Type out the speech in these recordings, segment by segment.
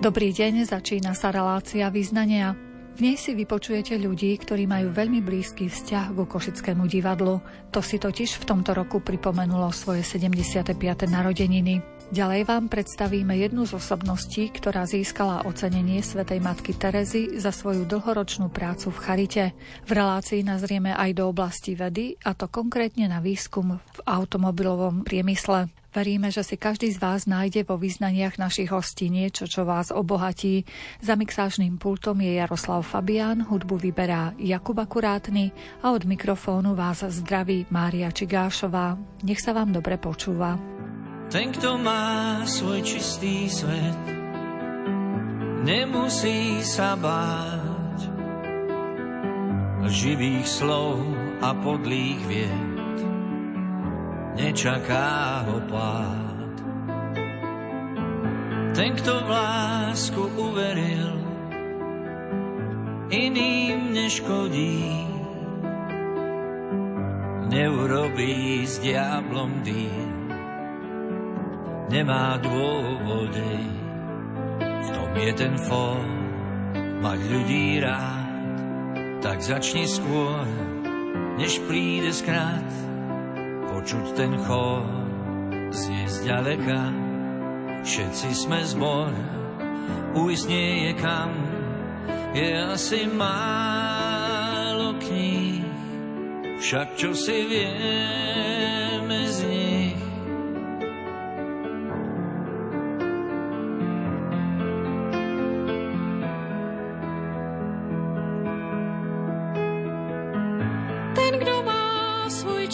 Dobrý deň, začína sa relácia význania. V nej si vypočujete ľudí, ktorí majú veľmi blízky vzťah ku Košickému divadlu. To si totiž v tomto roku pripomenulo svoje 75. narodeniny. Ďalej vám predstavíme jednu z osobností, ktorá získala ocenenie Svetej Matky Terezy za svoju dlhoročnú prácu v Charite. V relácii nazrieme aj do oblasti vedy, a to konkrétne na výskum v automobilovom priemysle. Veríme, že si každý z vás nájde vo význaniach našich hostí niečo, čo vás obohatí. Za mixážnym pultom je Jaroslav Fabián, hudbu vyberá Jakub Akurátny a od mikrofónu vás zdraví Mária Čigášová. Nech sa vám dobre počúva. Ten, kto má svoj čistý svet, nemusí sa báť živých slov a podlých vied nečaká ho pád. Ten, kto v lásku uveril, iným neškodí. Neurobí s diablom dým, nemá dôvody. V tom je ten fór, mať ľudí rád, tak začni skôr, než príde skrát počuť ten chor znie zďaleka. Všetci sme zbor, ujsť nie je kam, je asi málo kníh, však čo si vieme z.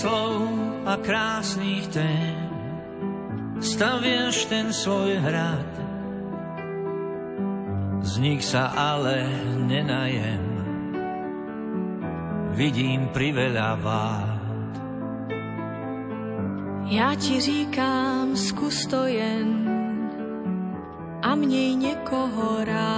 slov a krásnych tém staviaš ten svoj hrad. Z nich sa ale nenajem, vidím priveľa vád. Já ti říkám, zkus to jen a měj někoho rád.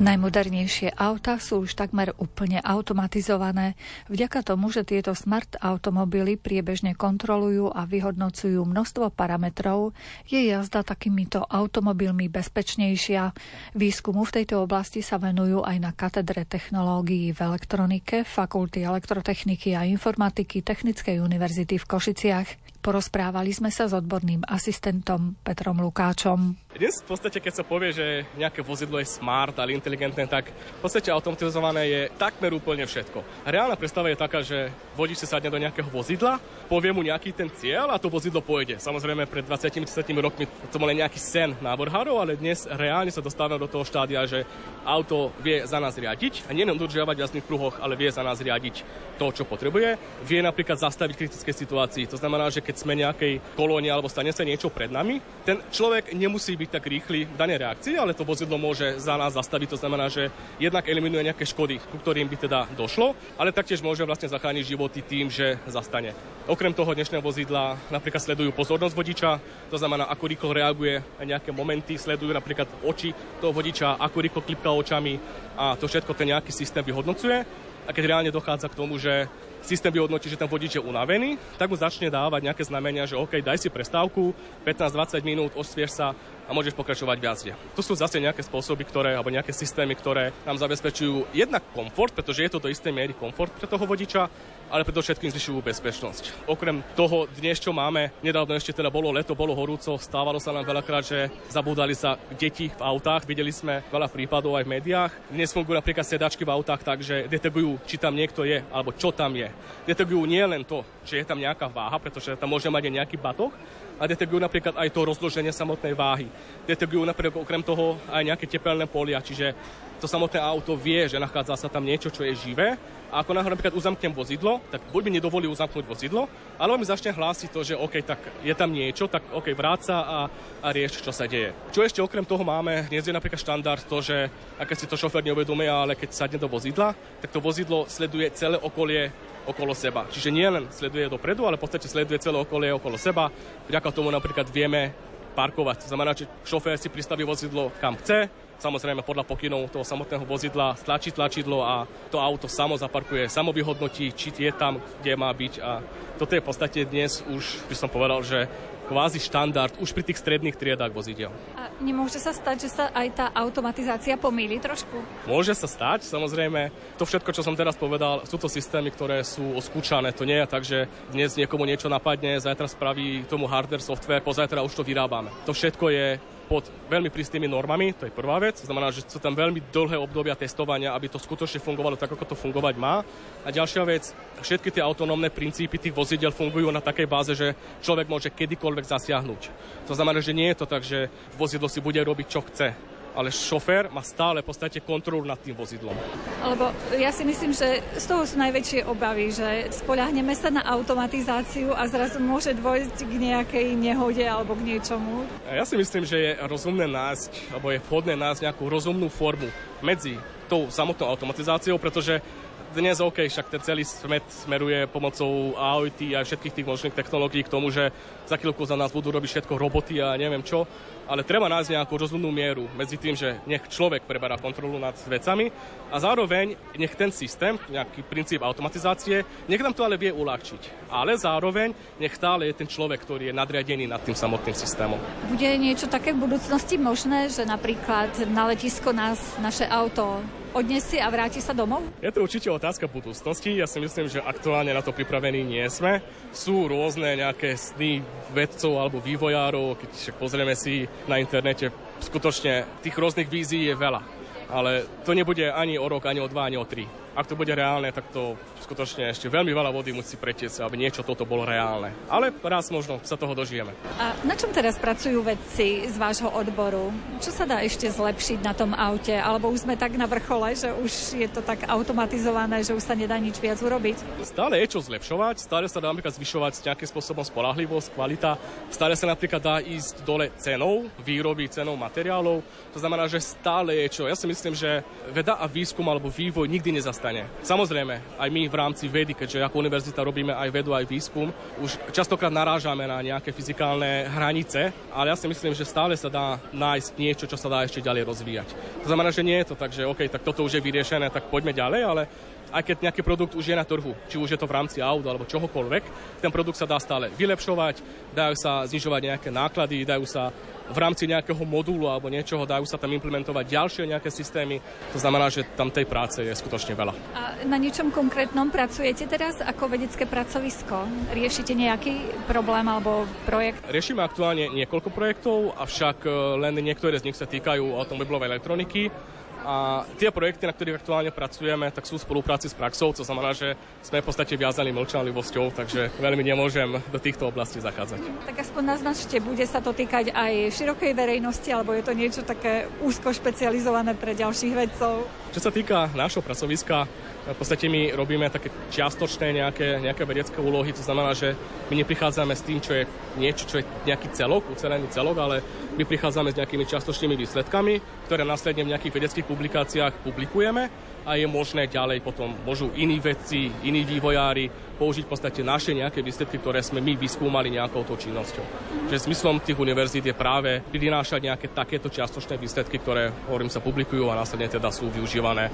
Najmodernejšie auta sú už takmer úplne automatizované. Vďaka tomu, že tieto smart automobily priebežne kontrolujú a vyhodnocujú množstvo parametrov, je jazda takýmito automobilmi bezpečnejšia. Výskumu v tejto oblasti sa venujú aj na katedre technológií v elektronike, Fakulty elektrotechniky a informatiky Technickej univerzity v Košiciach. Porozprávali sme sa s odborným asistentom Petrom Lukáčom. Dnes v podstate, keď sa povie, že nejaké vozidlo je smart, ale inteligentné, tak v podstate automatizované je takmer úplne všetko. Reálna predstava je taká, že vodič sa sadne do nejakého vozidla, povie mu nejaký ten cieľ a to vozidlo pôjde. Samozrejme, pred 20-30 rokmi to bol nejaký sen návrhárov, ale dnes reálne sa dostávame do toho štádia, že auto vie za nás riadiť a nie len dodržiavať v jazdných pruhoch, ale vie za nás riadiť to, čo potrebuje. Vie napríklad zastaviť kritické situácii. To znamená, že keď sme nejakej kolóne alebo stane sa niečo pred nami, ten človek nemusí byť tak rýchly v danej reakcii, ale to vozidlo môže za nás zastaviť. To znamená, že jednak eliminuje nejaké škody, ku ktorým by teda došlo, ale taktiež môže vlastne zachrániť životy tým, že zastane. Okrem toho dnešného vozidla napríklad sledujú pozornosť vodiča, to znamená, ako rýchlo reaguje na nejaké momenty, sledujú napríklad oči toho vodiča, ako rýchlo klipka očami a to všetko ten nejaký systém vyhodnocuje. A keď reálne dochádza k tomu, že systém vyhodnotí, že ten vodič je unavený, tak mu začne dávať nejaké znamenia, že OK, daj si prestávku, 15-20 minút, osvieš sa a môžeš pokračovať v jazde. Tu sú zase nejaké spôsoby, ktoré, alebo nejaké systémy, ktoré nám zabezpečujú jednak komfort, pretože je to do istej miery komfort pre toho vodiča, ale predovšetkým zvyšujú bezpečnosť. Okrem toho dnes, čo máme, nedávno ešte teda bolo leto, bolo horúco, stávalo sa nám veľakrát, že zabúdali sa deti v autách, videli sme veľa prípadov aj v médiách. Dnes fungujú napríklad sedačky v autách tak, že detegujú, či tam niekto je, alebo čo tam je. Detegujú nie len to, že je tam nejaká váha, pretože tam môže mať aj nejaký batoh, a detegujú napríklad aj to rozloženie samotnej váhy. Detegujú napríklad okrem toho aj nejaké tepelné polia, čiže to samotné auto vie, že nachádza sa tam niečo, čo je živé a ako náhle napríklad uzamknem vozidlo, tak buď mi nedovolí uzamknúť vozidlo, alebo mi začne hlásiť to, že OK, tak je tam niečo, tak OK, vráca a, a rieš, čo sa deje. Čo ešte okrem toho máme, dnes je napríklad štandard to, že ak si to šofer neuvedomuje, ale keď sadne do vozidla, tak to vozidlo sleduje celé okolie okolo seba. Čiže nie len sleduje dopredu, ale v podstate sleduje celé okolie okolo seba. Vďaka tomu napríklad vieme parkovať. To znamená, že šofér si pristaví vozidlo kam chce, samozrejme podľa pokynov toho samotného vozidla stlačí tlačidlo a to auto samo zaparkuje, samo vyhodnotí, či je tam, kde má byť a toto je v podstate dnes už, by som povedal, že kvázi štandard už pri tých stredných triedách vozidel. A nemôže sa stať, že sa aj tá automatizácia pomýli trošku? Môže sa stať, samozrejme. To všetko, čo som teraz povedal, sú to systémy, ktoré sú oskúčané. To nie je tak, že dnes niekomu niečo napadne, zajtra spraví tomu hardware, software, pozajtra už to vyrábame. To všetko je pod veľmi prísnymi normami, to je prvá vec. Znamená, že sú tam veľmi dlhé obdobia testovania, aby to skutočne fungovalo tak, ako to fungovať má. A ďalšia vec, všetky tie autonómne princípy tých vozidel fungujú na takej báze, že človek môže kedykoľvek zasiahnuť. To znamená, že nie je to tak, že vozidlo si bude robiť, čo chce ale šofér má stále v podstate kontrolu nad tým vozidlom. Lebo ja si myslím, že z toho sú najväčšie obavy, že spoľahneme sa na automatizáciu a zrazu môže dôjsť k nejakej nehode alebo k niečomu. Ja si myslím, že je rozumné nájsť, alebo je vhodné nájsť nejakú rozumnú formu medzi tou samotnou automatizáciou, pretože dnes OK, však ten celý smet smeruje pomocou AOIT a všetkých tých možných technológií k tomu, že za chvíľku za nás budú robiť všetko roboty a neviem čo, ale treba nájsť nejakú rozumnú mieru medzi tým, že nech človek preberá kontrolu nad vecami a zároveň nech ten systém, nejaký princíp automatizácie, nech nám to ale vie uľahčiť. Ale zároveň nech stále je ten človek, ktorý je nadriadený nad tým samotným systémom. Bude niečo také v budúcnosti možné, že napríklad na letisko nás naše auto odniesie a vráti sa domov? Je to určite otázka budúcnosti. Ja si myslím, že aktuálne na to pripravení nie sme. Sú rôzne nejaké sny vedcov alebo vývojárov, keď však pozrieme si na internete, skutočne tých rôznych vízií je veľa. Ale to nebude ani o rok, ani o dva, ani o tri ak to bude reálne, tak to skutočne ešte veľmi veľa vody musí pretiecť, aby niečo toto bolo reálne. Ale raz možno sa toho dožijeme. A na čom teraz pracujú vedci z vášho odboru? Čo sa dá ešte zlepšiť na tom aute? Alebo už sme tak na vrchole, že už je to tak automatizované, že už sa nedá nič viac urobiť? Stále je čo zlepšovať, stále sa dá napríklad zvyšovať nejakým spôsobom spolahlivosť, kvalita. Stále sa napríklad dá ísť dole cenou výroby, cenou materiálov. To znamená, že stále je čo. Ja si myslím, že veda a výskum alebo vývoj nikdy nezastaví nastane. Samozrejme, aj my v rámci vedy, keďže ako univerzita robíme aj vedu, aj výskum, už častokrát narážame na nejaké fyzikálne hranice, ale ja si myslím, že stále sa dá nájsť niečo, čo sa dá ešte ďalej rozvíjať. To znamená, že nie je to tak, že OK, tak toto už je vyriešené, tak poďme ďalej, ale aj keď nejaký produkt už je na trhu, či už je to v rámci aut alebo čohokoľvek, ten produkt sa dá stále vylepšovať, dajú sa znižovať nejaké náklady, dajú sa v rámci nejakého modulu alebo niečoho dajú sa tam implementovať ďalšie nejaké systémy. To znamená, že tam tej práce je skutočne veľa. A na niečom konkrétnom pracujete teraz ako vedecké pracovisko? Riešite nejaký problém alebo projekt? Riešime aktuálne niekoľko projektov, avšak e, len niektoré z nich sa týkajú automobilovej elektroniky. A tie projekty, na ktorých aktuálne pracujeme, tak sú v spolupráci s praxou, to znamená, že sme v podstate viazaní mlčanlivosťou, takže veľmi nemôžem do týchto oblastí zachádzať. Tak aspoň naznačte, bude sa to týkať aj širokej verejnosti, alebo je to niečo také úzko špecializované pre ďalších vedcov? Čo sa týka nášho pracoviska, v podstate my robíme také čiastočné nejaké, nejaké vedecké úlohy, to znamená, že my neprichádzame s tým, čo je niečo, čo je nejaký celok, ucelený celok, ale my prichádzame s nejakými čiastočnými výsledkami, ktoré následne v nejakých vedeckých publikáciách publikujeme a je možné ďalej potom môžu iní vedci, iní vývojári použiť v podstate naše nejaké výsledky, ktoré sme my vyskúmali nejakou to činnosťou. Že smyslom tých univerzít je práve prinášať nejaké takéto čiastočné výsledky, ktoré, hovorím, sa publikujú a následne teda sú využívané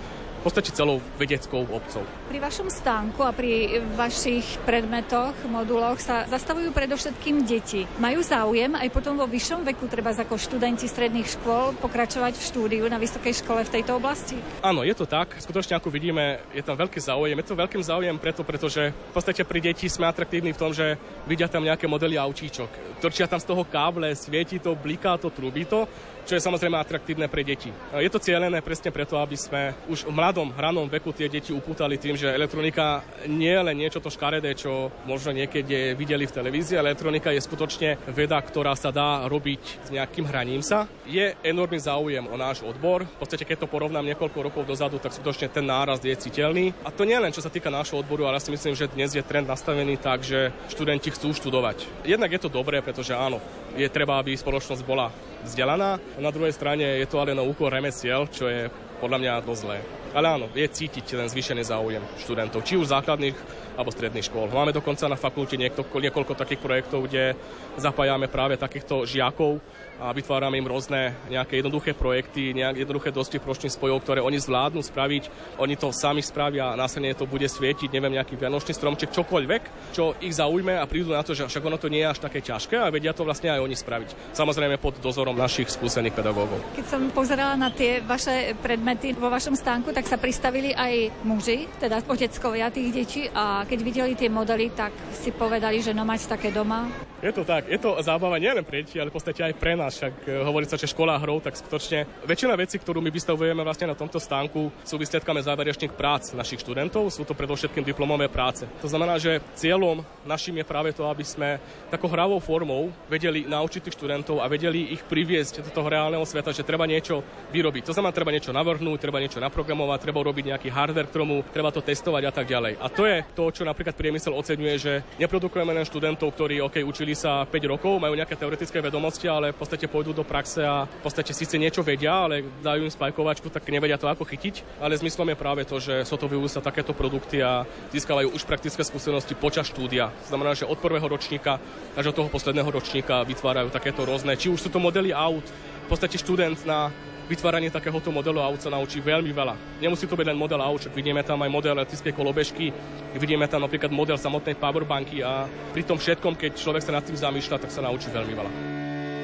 podstate celou vedeckou obcov. Pri vašom stánku a pri vašich predmetoch, moduloch sa zastavujú predovšetkým deti. Majú záujem aj potom vo vyššom veku, treba ako študenti stredných škôl, pokračovať v štúdiu na vysokej škole v tejto oblasti? Áno, je to tak. Skutočne, ako vidíme, je tam veľký záujem. Je to veľkým záujem preto, pretože v podstate pri deti sme atraktívni v tom, že vidia tam nejaké modely autíčok. Trčia tam z toho káble, svieti to, bliká to, trubí to čo je samozrejme atraktívne pre deti. Je to cieľené presne preto, aby sme už v mladom, hranom veku tie deti upútali tým, že elektronika nie je len niečo to škaredé, čo možno niekedy videli v televízii, elektronika je skutočne veda, ktorá sa dá robiť s nejakým hraním sa. Je enormný záujem o náš odbor. V podstate, keď to porovnám niekoľko rokov dozadu, tak skutočne ten nárast je citeľný. A to nie len čo sa týka nášho odboru, ale ja si myslím, že dnes je trend nastavený tak, že študenti chcú študovať. Jednak je to dobré, pretože áno, je treba, aby spoločnosť bola vzdelaná. Na druhej strane je to ale na úkor remesiel, čo je podľa mňa dosť zlé. Ale áno, je cítiť ten zvýšený záujem študentov, či už základných alebo stredných škôl. Máme dokonca na fakulte niekoľko, niekoľko takých projektov, kde zapájame práve takýchto žiakov a vytvárame im rôzne nejaké jednoduché projekty, nejaké jednoduché dosti pročných spojov, ktoré oni zvládnu spraviť. Oni to sami spravia a následne to bude svietiť, neviem, nejaký vianočný stromček, čokoľvek, čo ich zaujme a prídu na to, že však ono to nie je až také ťažké a vedia to vlastne aj oni spraviť. Samozrejme pod dozorom našich skúsených pedagógov. Keď som pozerala na tie vaše predmety vo vašom stánku, tak sa pristavili aj muži, teda oteckovia tých detí a keď videli tie modely, tak si povedali, že no mať také doma. Je to tak, je to zábava nielen pre deti, ale v podstate aj pre nás však e, hovorí sa, že škola hrou, tak skutočne väčšina vecí, ktorú my vystavujeme vlastne na tomto stánku, sú výsledkami záverečných prác našich študentov, sú to predovšetkým diplomové práce. To znamená, že cieľom našim je práve to, aby sme takou hravou formou vedeli naučiť tých študentov a vedeli ich priviesť do toho reálneho sveta, že treba niečo vyrobiť. To znamená, treba niečo navrhnúť, treba niečo naprogramovať, treba urobiť nejaký hardware, ktorému treba to testovať a tak ďalej. A to je to, čo napríklad priemysel oceňuje, že neprodukujeme len študentov, ktorí OK, učili sa 5 rokov, majú nejaké teoretické vedomosti, ale v podstate pôjdu do praxe a v podstate síce niečo vedia, ale dajú im spajkovačku, tak nevedia to ako chytiť. Ale zmyslom je práve to, že sotovujú sa takéto produkty a získavajú už praktické skúsenosti počas štúdia. Znamená, že od prvého ročníka až od toho posledného ročníka vytvárajú takéto rôzne, či už sú to modely aut, v podstate študent na vytváranie takéhoto modelu aut sa naučí veľmi veľa. Nemusí to byť len model však vidíme tam aj model elektrickej kolobežky, vidíme tam napríklad model samotnej powerbanky a pri tom všetkom, keď človek sa nad tým zamýšľa, tak sa naučí veľmi veľa.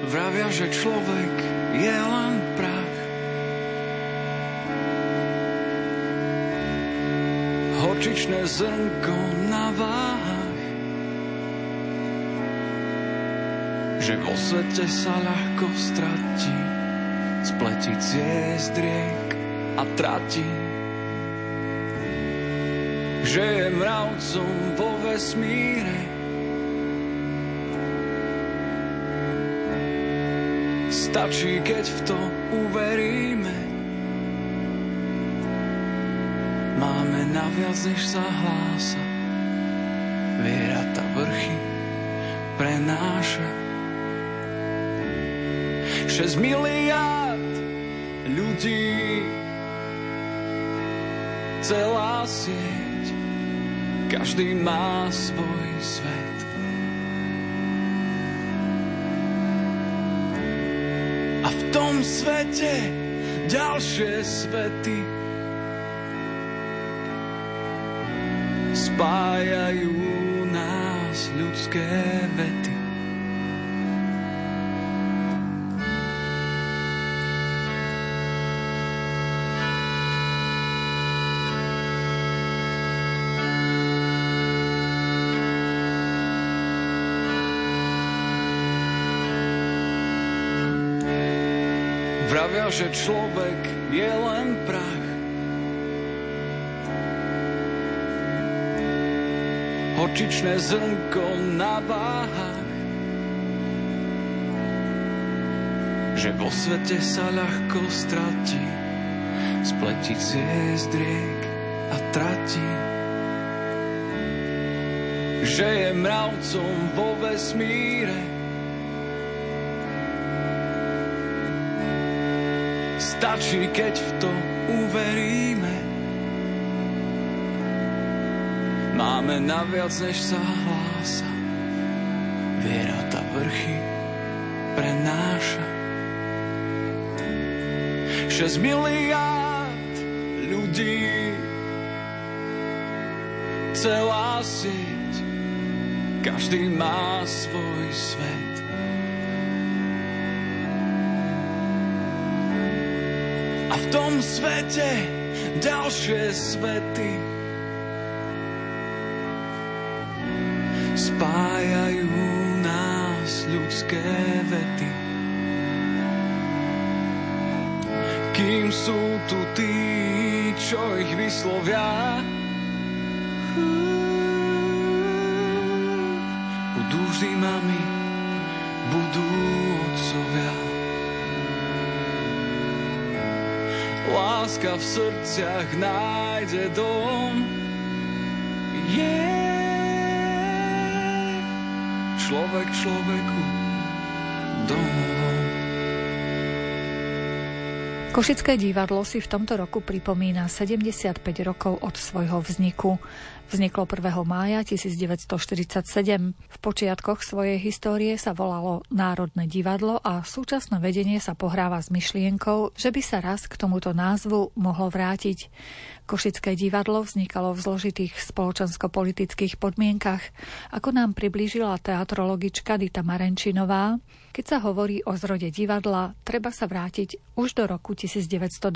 Vravia, že človek je len prach. Horčičné zrnko na váhach. Že vo svete sa ľahko stratí, spletí ciest riek a tratí. Že je mravcom vo vesmíre, Stačí, keď v to uveríme. Máme naviac, než sa hlása. Viera ta vrchy prenáša. 6 miliard ľudí celá sieť každý má svoj svet tom svete ďalšie svety spájajú nás ľudské vety. Človek je len prach. Horčičné zrnko na váhach. Že vo svete sa ľahko stratí, spletí ciest riek a tratí. Že je mravcom vo vesmíre, Stačí, keď v to uveríme. Máme naviac, než sa hlása. Viera ta vrchy prenáša. 6 miliárd ľudí celá sieť, každý má svoj svet. Tom svete ďalšie svety spájajú nás ľudské vety. Kým sú tu tí, čo ich vyslovia, budú vždy mami, budú Láska v srdciach nájde dom, je človek človeku domovom. Košické divadlo si v tomto roku pripomína 75 rokov od svojho vzniku. Vzniklo 1. mája 1947. V počiatkoch svojej histórie sa volalo Národné divadlo a súčasné vedenie sa pohráva s myšlienkou, že by sa raz k tomuto názvu mohlo vrátiť. Košické divadlo vznikalo v zložitých spoločensko-politických podmienkach, ako nám priblížila teatrologička Dita Marenčinová. Keď sa hovorí o zrode divadla, treba sa vrátiť už do roku 1924.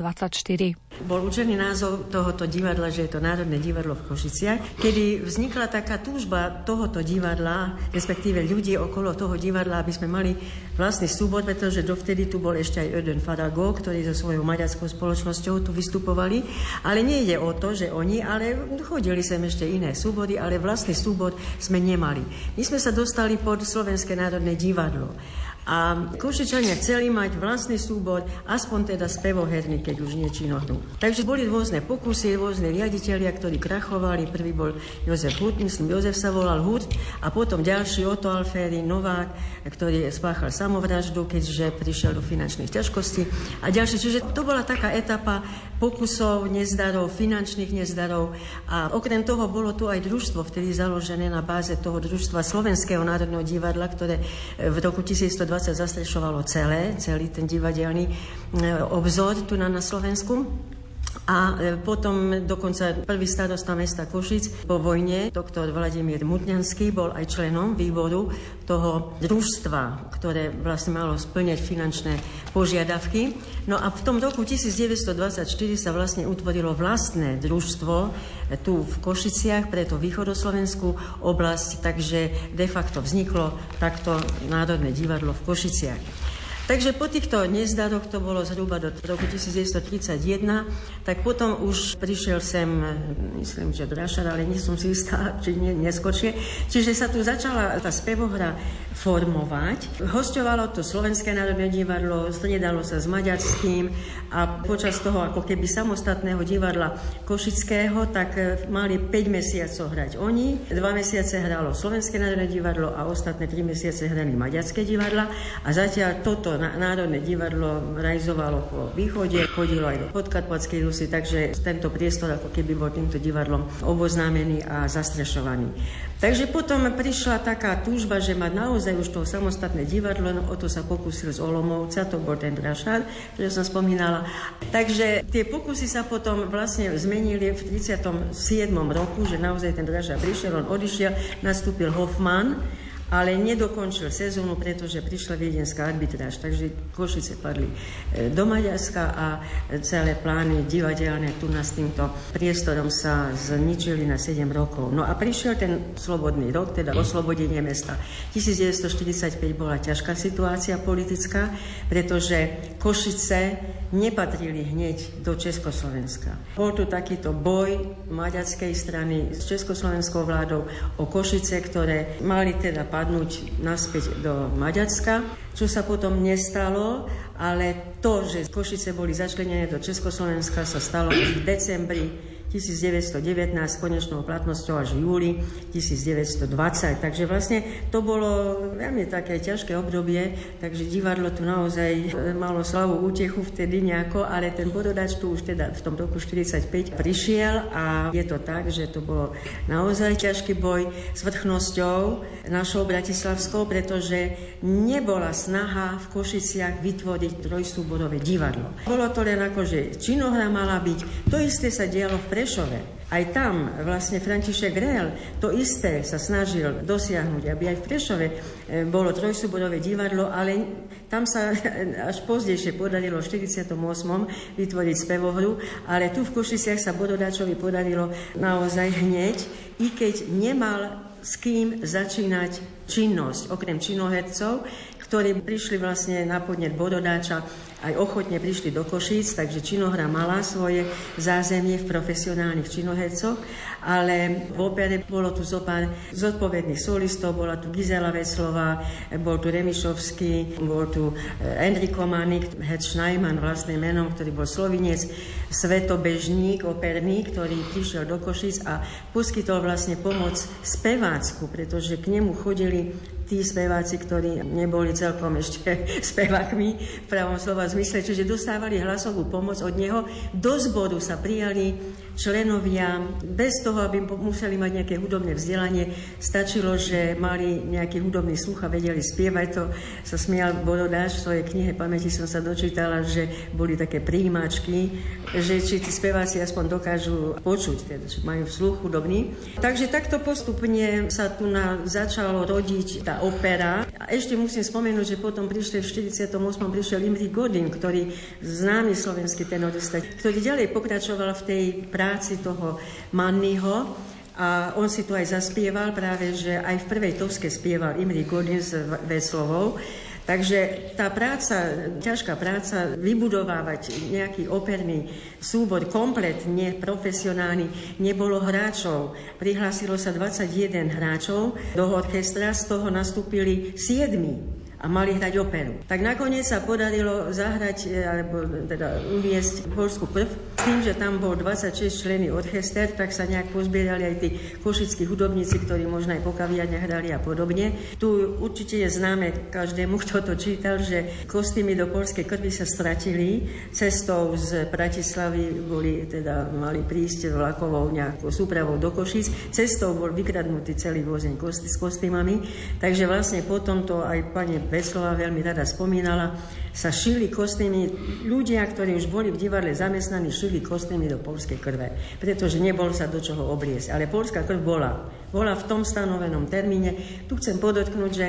Bol určený názov tohoto divadla, že je to Národné divadlo v Košiciach, kedy vznikla taká túžba tohoto divadla, respektíve ľudí okolo toho divadla, aby sme mali vlastný súbor, pretože dovtedy tu bol ešte aj Öden Farago, ktorí so svojou maďarskou spoločnosťou tu vystupovali. Ale nejde o to, že oni, ale chodili sem ešte iné súbory, ale vlastný súbor sme nemali. My sme sa dostali pod Slovenské národné divadlo. A Košičania chceli mať vlastný súbor, aspoň teda spevoherný, keď už nie činohru. Takže boli rôzne pokusy, rôzne riaditeľia, ktorí krachovali. Prvý bol Jozef Hut, myslím, Jozef sa volal Hut, a potom ďalší Otto Alféry, Novák, ktorý spáchal samovraždu, keďže prišiel do finančných ťažkostí. A ďalšie, čiže to bola taká etapa pokusov, nezdarov, finančných nezdarov. A okrem toho bolo tu aj družstvo, vtedy založené na báze toho družstva Slovenského národného divadla, ktoré v roku 1920 zastrešovalo celé, celý ten divadelný e, obzor tu na, na Slovensku. A e, potom dokonca prvý starosta mesta Košic po vojne, doktor Vladimír Mutňanský, bol aj členom výboru toho družstva, ktoré vlastne malo splňať finančné požiadavky. No a v tom roku 1924 sa vlastne utvorilo vlastné družstvo tu v Košiciach pre tú východoslovenskú oblasť, takže de facto vzniklo takto Národné divadlo v Košiciach. Takže po týchto nezdaroch, to bolo zhruba do roku 1931, tak potom už prišiel sem, myslím, že Drašar, ale nie som si istá, či nie, neskôršie. Čiže sa tu začala tá spevohra formovať. Hostovalo to Slovenské národné divadlo, striedalo sa s maďarským a počas toho ako keby samostatného divadla Košického, tak e, mali 5 mesiacov hrať oni, 2 mesiace hralo Slovenské národné divadlo a ostatné 3 mesiace hrali maďarské divadla a zatiaľ toto Národné divadlo realizovalo po východe, chodilo aj do Podkarpatskej Rusy, takže tento priestor ako keby bol týmto divadlom oboznámený a zastrešovaný. Takže potom prišla taká túžba, že mať naozaj už to samostatné divadlo, no o to sa pokúsil z Olomovca, to bol ten Drašár, ktorý som spomínala. Takže tie pokusy sa potom vlastne zmenili v 37. roku, že naozaj ten Drašár prišiel, on odišiel, nastúpil Hoffman, ale nedokončil sezónu, pretože prišla viedenská arbitráž, takže Košice padli e, do Maďarska a celé plány divadelné tu nás týmto priestorom sa zničili na 7 rokov. No a prišiel ten slobodný rok, teda oslobodenie mesta. 1945 bola ťažká situácia politická, pretože Košice nepatrili hneď do Československa. Bol tu takýto boj maďarskej strany s československou vládou o Košice, ktoré mali teda padnúť naspäť do Maďarska, čo sa potom nestalo, ale to, že Košice boli začlenené do Československa, sa stalo v decembri 1919 s konečnou platnosťou až v júli 1920. Takže vlastne to bolo veľmi také ťažké obdobie, takže divadlo tu naozaj e, malo slavu útechu vtedy nejako, ale ten porodač tu už teda v tom roku 45 prišiel a je to tak, že to bolo naozaj ťažký boj s vrchnosťou našou bratislavskou, pretože nebola snaha v Košiciach vytvoriť trojsúborové divadlo. Bolo to len ako, že činohra mala byť. To isté sa dialo v Prešove. Aj tam vlastne František Greel to isté sa snažil dosiahnuť, aby aj v Prešove e, bolo trojsúborové divadlo, ale tam sa až pozdejšie podarilo v 48. vytvoriť spevohru, ale tu v Košiciach sa Bododáčovi podarilo naozaj hneď, i keď nemal s kým začínať činnosť, okrem činohercov, ktorí prišli vlastne na podnet Bododáča, aj ochotne prišli do Košíc, takže činohra mala svoje zázemie v profesionálnych činohercoch, ale v opere bolo tu zopár zodpovedných solistov, bola tu Gizela Veslová, bol tu Remišovský, bol tu eh, Enrico Manik, Het Schneimann vlastným menom, ktorý bol slovinec, svetobežník operný, ktorý prišiel do Košic a poskytol vlastne pomoc spevácku, pretože k nemu chodili tí speváci, ktorí neboli celkom ešte spevákmi v pravom slova zmysle, čiže dostávali hlasovú pomoc od neho. Do zboru sa prijali členovia bez toho, aby museli mať nejaké hudobné vzdelanie. Stačilo, že mali nejaký hudobný sluch a vedeli spievať. To sa smial Borodáš v svojej knihe pamäti som sa dočítala, že boli také príjimačky, že či tí speváci aspoň dokážu počuť, teda, že majú sluch hudobný. Takže takto postupne sa tu na, začalo rodiť tá opera. A ešte musím spomenúť, že potom prišli v 48. prišiel Imri Godin, ktorý známy slovenský tenorista, ktorý ďalej pokračoval v tej práci práci toho Mannyho a on si tu aj zaspieval práve, že aj v prvej Toske spieval Imri Godin s Veslovou. Takže tá práca, ťažká práca, vybudovávať nejaký operný súbor kompletne profesionálny, nebolo hráčov. Prihlásilo sa 21 hráčov do orchestra, z toho nastúpili 7 a mali hrať operu. Tak nakoniec sa podarilo zahrať, e, alebo teda uviesť polskú prv, s tým, že tam bol 26 členy orchester, tak sa nejak pozbierali aj tí košickí hudobníci, ktorí možno aj po kaviarniach hrali a podobne. Tu určite je známe každému, kto to čítal, že kostýmy do polskej krvi sa stratili. Cestou z Bratislavy boli, teda mali prísť vlakovou nejakou súpravou do Košic. Cestou bol vykradnutý celý vozeň s kostýmami. Takže vlastne potom to aj pani Veslova veľmi rada spomínala, sa šili kostýmy, ľudia, ktorí už boli v divadle zamestnaní, šili kostýmy do polskej krve, pretože nebol sa do čoho obliesť. Ale polská krv bola. Bola v tom stanovenom termíne. Tu chcem podotknúť, že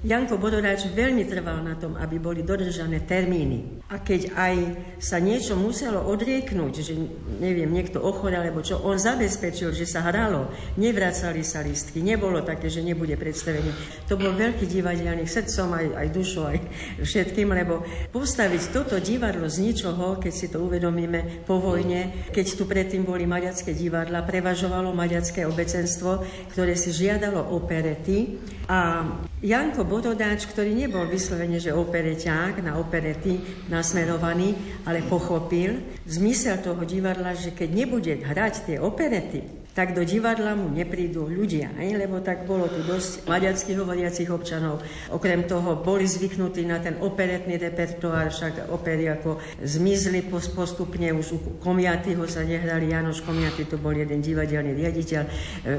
Janko Bodoráč veľmi trval na tom, aby boli dodržané termíny. A keď aj sa niečo muselo odrieknúť, že neviem, niekto ochorel alebo čo, on zabezpečil, že sa hralo, nevracali sa listky, nebolo také, že nebude predstavenie. To bol veľký divadelný srdcom, aj, aj dušou, aj všetkým, lebo postaviť toto divadlo z ničoho, keď si to uvedomíme po vojne, keď tu predtým boli maďarské divadla, prevažovalo maďarské obecenstvo, ktoré si žiadalo operety a Janko Bododáč, ktorý nebol vyslovene, že opereťák na operety nasmerovaný, ale pochopil zmysel toho divadla, že keď nebude hrať tie operety, tak do divadla mu neprídu ľudia, aj? lebo tak bolo tu dosť maďarských hovoriacich občanov. Okrem toho boli zvyknutí na ten operetný repertoár, však opery ako zmizli postupne, už u Komiatyho sa nehrali, Janoš Komiaty to bol jeden divadelný riaditeľ e,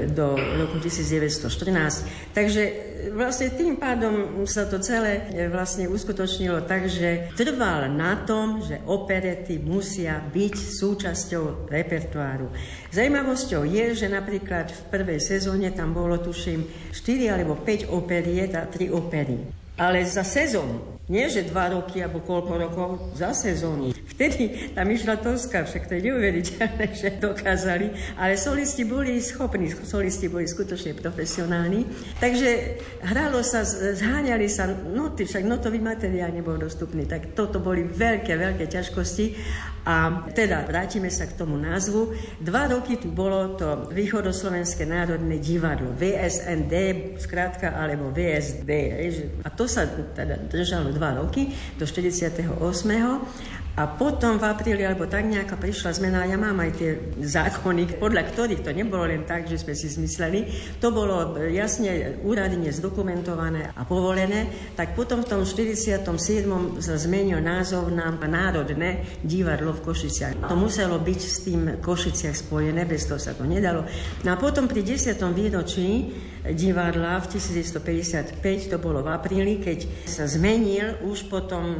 do roku 1914. Takže e, vlastne tým pádom sa to celé e, vlastne uskutočnilo tak, že trval na tom, že operety musia byť súčasťou repertoáru. Zajímavosťou je, že napríklad v prvej sezóne tam bolo, tuším, 4 alebo 5 operiet a 3 opery. Ale za sezónu, nie že dva roky alebo koľko rokov, za sezónu. Vtedy tam išla Toska, však to je neuveriteľné, že dokázali, ale solisti boli schopní, solisti boli skutočne profesionálni, takže hralo sa, zháňali sa noty, však notový materiál nebol dostupný, tak toto boli veľké, veľké ťažkosti a teda vrátime sa k tomu názvu. Dva roky tu bolo to Východoslovenské národné divadlo, VSND, skrátka, alebo VSD. A to sa teda držalo dva roky, do 48. A potom v apríli alebo tak nejaká prišla zmena, ja mám aj tie zákony, podľa ktorých to nebolo len tak, že sme si zmysleli, to bolo jasne úradne zdokumentované a povolené, tak potom v tom 47. sa zmenil názov na Národné divadlo v Košiciach. To muselo byť s tým Košiciach spojené, bez toho sa to nedalo. No a potom pri 10. výročí divadla v 1955, to bolo v apríli, keď sa zmenil už potom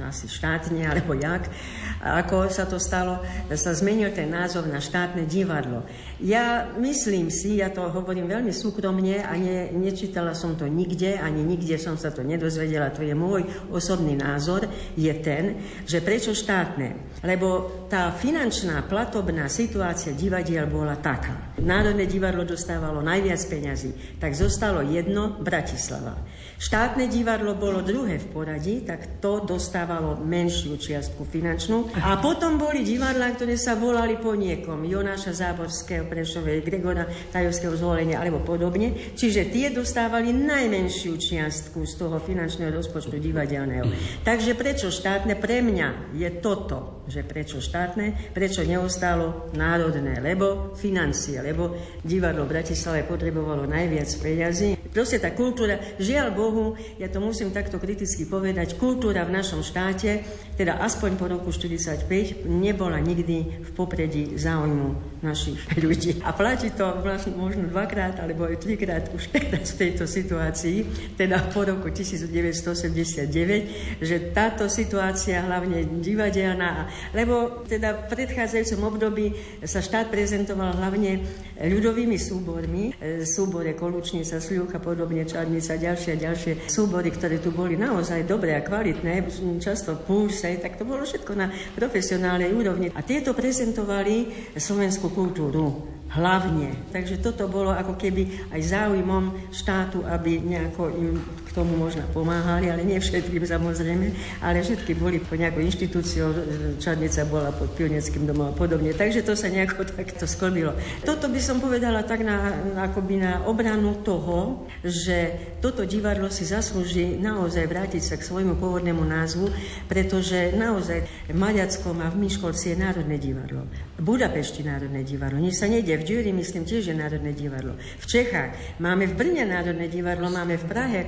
asi štátne alebo jak, ako sa to stalo, sa zmenil ten názov na štátne divadlo. Ja myslím si, ja to hovorím veľmi súkromne a ne, nečítala som to nikde, ani nikde som sa to nedozvedela, to je môj osobný názor, je ten, že prečo štátne? Lebo tá finančná, platobná situácia divadiel bola taká. Národné divadlo dostávalo najviac peňazí, tak zostalo jedno Bratislava. Štátne divadlo bolo druhé v poradí, tak to dostávalo menšiu čiastku finančnú. A potom boli divadlá, ktoré sa volali po niekom. Jonáša Záborského, Prešovej, Gregora Tajovského zvolenia alebo podobne. Čiže tie dostávali najmenšiu čiastku z toho finančného rozpočtu divadelného. Takže prečo štátne? Pre mňa je toto, že prečo štátne, prečo neostalo národné, lebo financie, lebo divadlo v Bratislave potrebovalo najviac peňazí. Proste tá kultúra, žiaľ Bohu, ja to musím takto kriticky povedať, kultúra v našom štáte, teda aspoň po roku 45, nebola nikdy v popredí záujmu našich ľudí. A platí to vlastne možno dvakrát alebo aj trikrát už teraz v tejto situácii, teda po roku 1989, že táto situácia hlavne divadelná, lebo teda v predchádzajúcom období sa štát prezentoval hlavne ľudovými súbormi, e, súbore Kolučnica, Sľucha, podobne Čarnica, ďalšie a ďalšie súbory, ktoré tu boli naozaj dobré a kvalitné, často púse, tak to bolo všetko na profesionálnej úrovni. A tieto prezentovali slovenskú kultúru hlavne. Takže toto bolo ako keby aj záujmom štátu, aby nejako im k tomu možno pomáhali, ale nie všetkým samozrejme, ale všetky boli po nejakou inštitúciou, Čadnica bola pod Pilneckým domom a podobne. Takže to sa nejako takto sklbilo. Toto by som povedala tak na, akoby na obranu toho, že toto divadlo si zaslúži naozaj vrátiť sa k svojmu pôvodnému názvu, pretože naozaj v Maďackom a v Myškolci je Národné divadlo. Budapešti Národné divadlo. Nič sa nejde. V Džuri, myslím, tiež je Národné divadlo. V Čechách máme v Brne Národné divadlo, máme v Prahe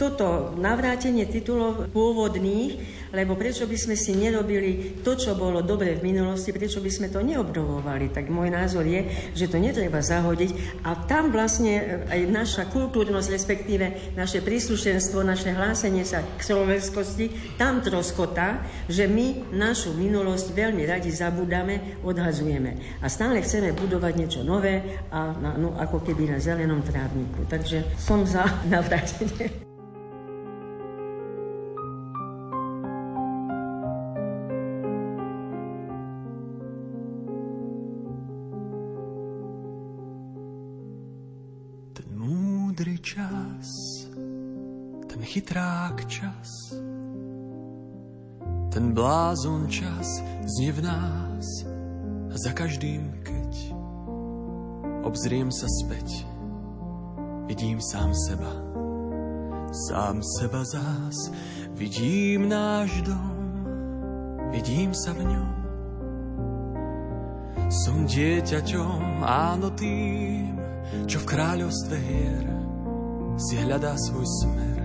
toto navrátenie titulov pôvodných, lebo prečo by sme si nerobili to, čo bolo dobre v minulosti, prečo by sme to neobnovovali. Tak môj názor je, že to netreba zahodiť a tam vlastne aj naša kultúrnosť, respektíve naše príslušenstvo, naše hlásenie sa k slovenskosti, tam troskota, že my našu minulosť veľmi radi zabudáme, odhazujeme. A stále chceme budovať niečo nové a na, no, ako keby na zelenom trávniku. Takže som za navrátenie. Chytrák čas. Ten blázon čas znie v nás a za každým, keď obzriem sa späť, vidím sám seba. Sám seba zás, vidím náš dom, vidím sa v ňom. Som dieťaťom, áno tým, čo v kráľovstve hier si hľadá svoj smer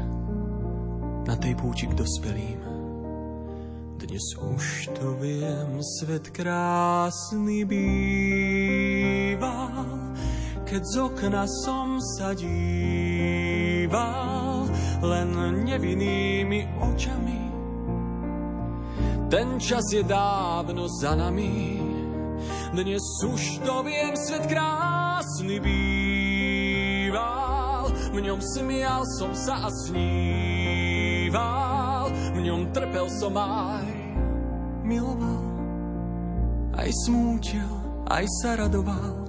na tej púti k dospelým. Dnes už to viem, svet krásny býval, keď z okna som sa díval len nevinnými očami. Ten čas je dávno za nami, dnes už to viem, svet krásny býval, v ňom smial som sa a sníval v ňom trpel som aj miloval, aj smútil, aj sa radoval.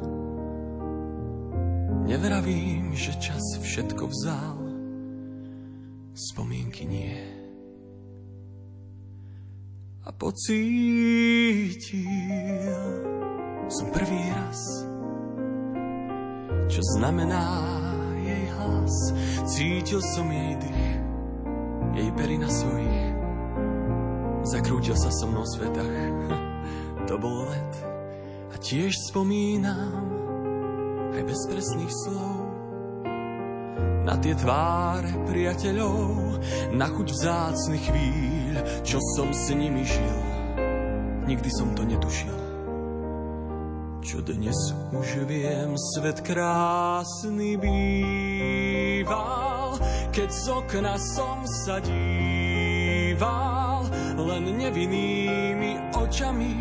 Nevravím, že čas všetko vzal, spomienky nie. A pocítil som prvý raz, čo znamená hlas. Cítil som jej dých, jej pery na svojich. Zakrútil sa so mnou v svetách, to bol let. A tiež spomínam aj bez presných slov na tie tváre priateľov, na chuť vzácnych chvíľ, čo som s nimi žil. Nikdy som to netušil. Čo dnes už viem, svet krásny býval, keď z okna som sa díval len nevinnými očami.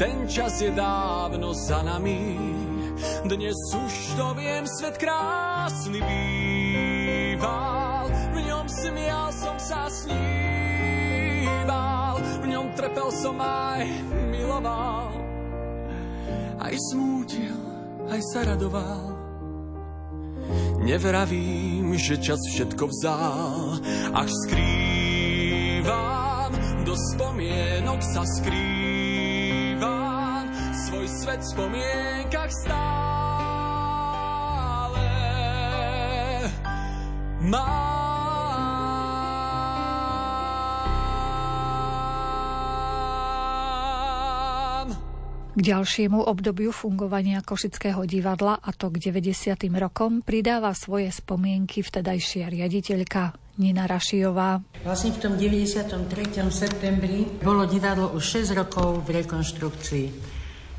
Ten čas je dávno za nami, dnes už to viem, svet krásny býval, v ňom smial som sa sníval, v ňom trpel som aj miloval, aj smútil, aj sa radoval. Nevravím, že čas všetko vzal, až skrývam, do spomienok sa skrývam, svoj svet v spomienkach stále. Mám K ďalšiemu obdobiu fungovania Košického divadla, a to k 90. rokom, pridáva svoje spomienky vtedajšia riaditeľka Nina Rašijová. Vlastne v tom 93. septembri bolo divadlo už 6 rokov v rekonštrukcii.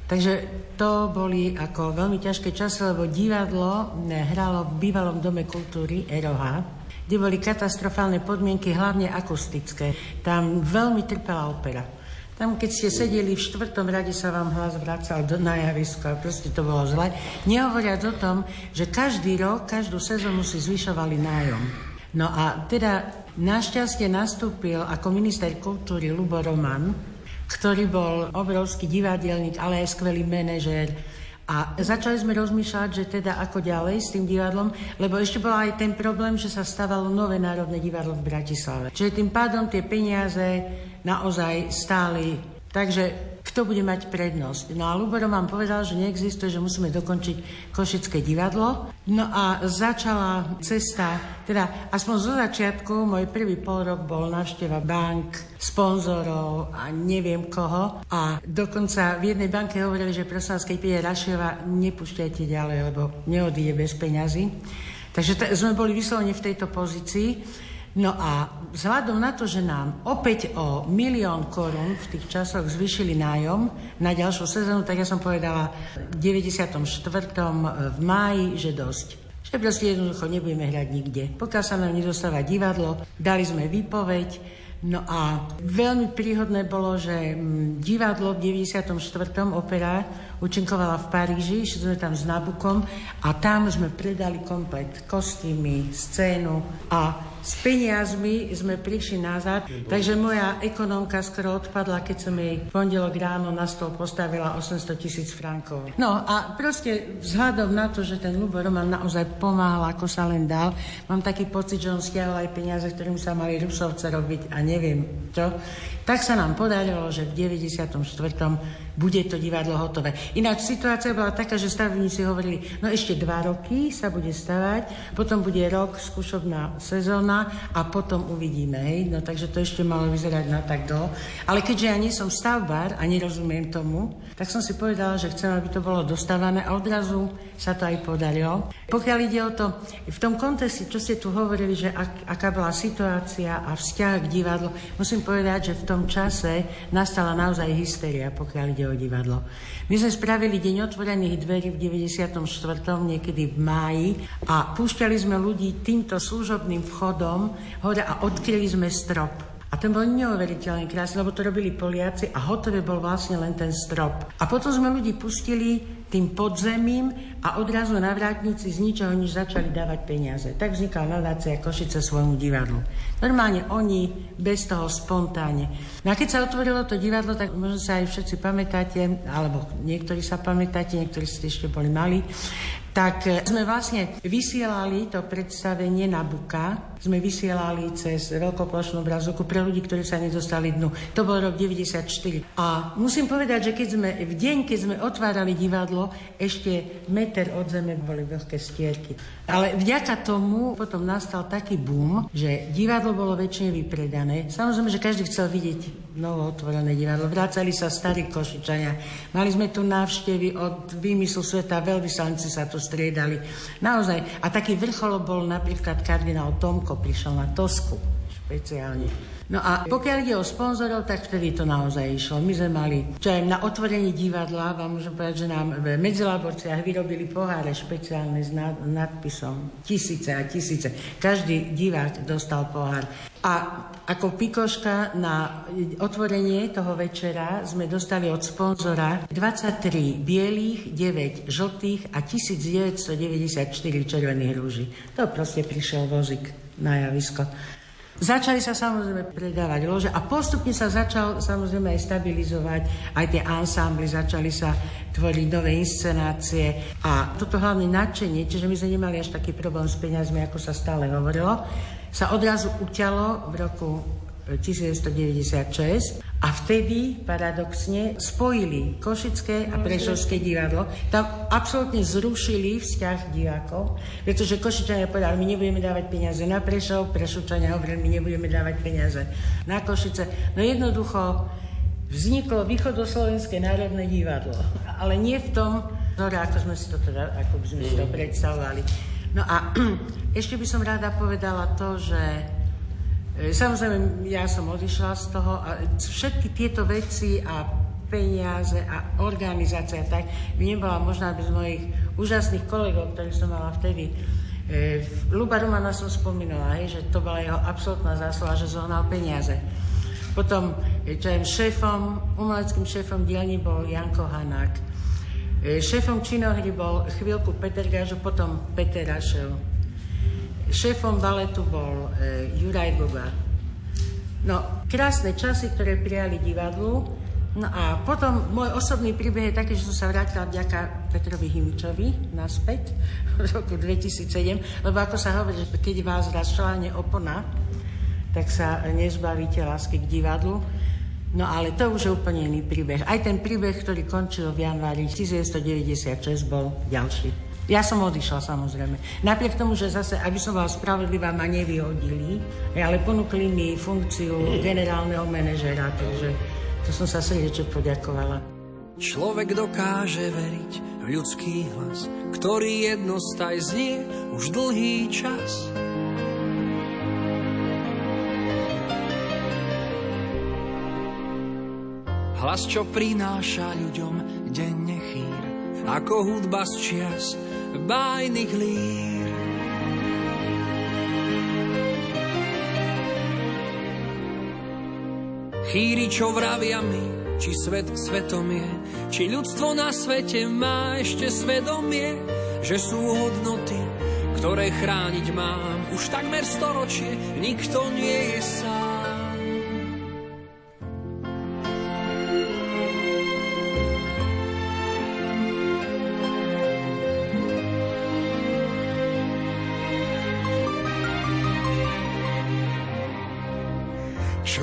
Takže to boli ako veľmi ťažké časy, lebo divadlo hralo v bývalom dome kultúry ROH, kde boli katastrofálne podmienky, hlavne akustické. Tam veľmi trpela opera. Tam, keď ste sedeli v štvrtom rade, sa vám hlas vracal do, na proste to bolo zle. Nehovoriac o tom, že každý rok, každú sezónu si zvyšovali nájom. No a teda našťastie nastúpil ako minister kultúry Lubo Roman, ktorý bol obrovský divadelník, ale aj skvelý manažér. A začali sme rozmýšľať, že teda ako ďalej s tým divadlom, lebo ešte bol aj ten problém, že sa stávalo nové národné divadlo v Bratislave. Čiže tým pádom tie peniaze naozaj stáli. Takže kto bude mať prednosť. No a Lubero vám povedal, že neexistuje, že musíme dokončiť Košické divadlo. No a začala cesta, teda aspoň zo začiatku, môj prvý pol rok bol návšteva bank, sponzorov a neviem koho. A dokonca v jednej banke hovorili, že prosím vás, keď príde Rašiova, nepúšťajte ďalej, lebo neodíde bez peňazí. Takže t- sme boli vyslovene v tejto pozícii. No a vzhľadom na to, že nám opäť o milión korún v tých časoch zvyšili nájom na ďalšiu sezónu, tak ja som povedala v 94. v máji, že dosť. Že proste jednoducho nebudeme hrať nikde. Pokiaľ sa nám nedostáva divadlo, dali sme výpoveď, No a veľmi príhodné bolo, že divadlo v 94. opera účinkovala v Paríži, išli sme tam s Nabukom a tam sme predali komplet kostýmy, scénu a s peniazmi sme prišli nazad, takže moja ekonomka skoro odpadla, keď som jej pondelok ráno na stôl postavila 800 tisíc frankov. No a proste vzhľadom na to, že ten Lubo Roman naozaj pomáhal, ako sa len dal, mám taký pocit, že on stiahol aj peniaze, ktorým sa mali Rusovce robiť a neviem čo, tak sa nám podarilo, že v 94 bude to divadlo hotové. Ináč situácia bola taká, že stavebníci hovorili, no ešte dva roky sa bude stavať, potom bude rok skúšobná sezóna a potom uvidíme. Hej? No takže to ešte malo vyzerať na tak dlho. Ale keďže ja nie som stavbár a nerozumiem tomu, tak som si povedala, že chcem, aby to bolo dostávané a odrazu sa to aj podarilo. Pokiaľ ide o to, v tom kontexte, čo ste tu hovorili, že ak, aká bola situácia a vzťah k divadlu, musím povedať, že v tom čase nastala naozaj hysteria, pokiaľ ide o divadlo. My sme spravili deň otvorených dverí v 94. niekedy v máji a púšťali sme ľudí týmto služobným vchodom hore a odkryli sme strop. A ten bol neuveriteľne krásny, lebo to robili Poliaci a hotové bol vlastne len ten strop. A potom sme ľudí pustili tým podzemím a odrazu na vrátnici z ničoho nič začali dávať peniaze. Tak vznikla nadácia Košice svojmu divadlu. Normálne oni bez toho spontánne. No a keď sa otvorilo to divadlo, tak možno sa aj všetci pamätáte, alebo niektorí sa pamätáte, niektorí ste ešte boli mali, tak sme vlastne vysielali to predstavenie na Buka, sme vysielali cez veľkoplošnú obrazovku pre ľudí, ktorí sa nedostali dnu. To bol rok 94. A musím povedať, že keď sme v deň, keď sme otvárali divadlo, ešte meter od zeme boli veľké stierky. Ale vďaka tomu potom nastal taký boom, že divadlo bolo väčšine vypredané. Samozrejme, že každý chcel vidieť novo otvorené divadlo. Vracali sa starí košičania. Mali sme tu návštevy od výmyslu sveta, veľvyslanci sa tu striedali. Naozaj. A taký vrchol bol napríklad kardinál Tomko, prišiel na Tosku špeciálne. No a pokiaľ ide o sponzorov, tak vtedy to naozaj išlo. My sme mali, čo aj na otvorení divadla, vám môžem povedať, že nám v medzilaborciách vyrobili poháre špeciálne s nadpisom. Tisíce a tisíce. Každý divák dostal pohár. A ako pikoška na otvorenie toho večera sme dostali od sponzora 23 bielých, 9 žltých a 1994 červených rúží. To proste prišiel vozík na javisko. Začali sa samozrejme predávať lože a postupne sa začal samozrejme aj stabilizovať, aj tie ansámbly, začali sa tvoriť nové inscenácie a toto hlavne nadšenie, čiže my sme nemali až taký problém s peniazmi, ako sa stále hovorilo, sa odrazu uťalo v roku 1996 a vtedy paradoxne spojili Košické a Prešovské divadlo. Tam absolútne zrušili vzťah divákov, pretože Košičania povedali, my nebudeme dávať peniaze na Prešov, Prešovčania hovorili, my nebudeme dávať peniaze na Košice. No jednoducho vzniklo Východoslovenské národné divadlo, ale nie v tom, no ako sme si to teda, ako by sme si to predstavovali. No a ešte by som rada povedala to, že samozrejme, ja som odišla z toho a všetky tieto veci a peniaze a organizácia tak by nebola možná bez mojich úžasných kolegov, ktorých som mala vtedy. E, Luba Romana som spomínala, hej, že to bola jeho absolútna zásluha, že zohnal peniaze. Potom, e, čo je šéfom, umeleckým šéfom dielní bol Janko Hanák. Šéfom činohry bol chvíľku Peter Gažo, potom Peter Rašel. Šéfom baletu bol e, Juraj Boba. No, krásne časy, ktoré prijali divadlu. No a potom môj osobný príbeh je taký, že som sa vrátila vďaka Petrovi Himičovi naspäť v roku 2007, lebo ako sa hovorí, že keď vás raz opona, tak sa nezbavíte lásky k divadlu. No ale to už je úplne iný príbeh. Aj ten príbeh, ktorý končil v januári 1996, bol ďalší. Ja som odišla samozrejme. Napriek tomu, že zase, aby som bola spravodlivá, ma nevyhodili, ale ponúkli mi funkciu generálneho manažera, takže to som sa srdečne poďakovala. Človek dokáže veriť v ľudský hlas, ktorý jednostaj znie už dlhý čas. Hlas, čo prináša ľuďom denne chýr, ako hudba z čias, bájnych lír. Chýri, čo vravia mi, či svet svetom je, či ľudstvo na svete má ešte svedomie, že sú hodnoty, ktoré chrániť mám. Už takmer storočie nikto nie je sám.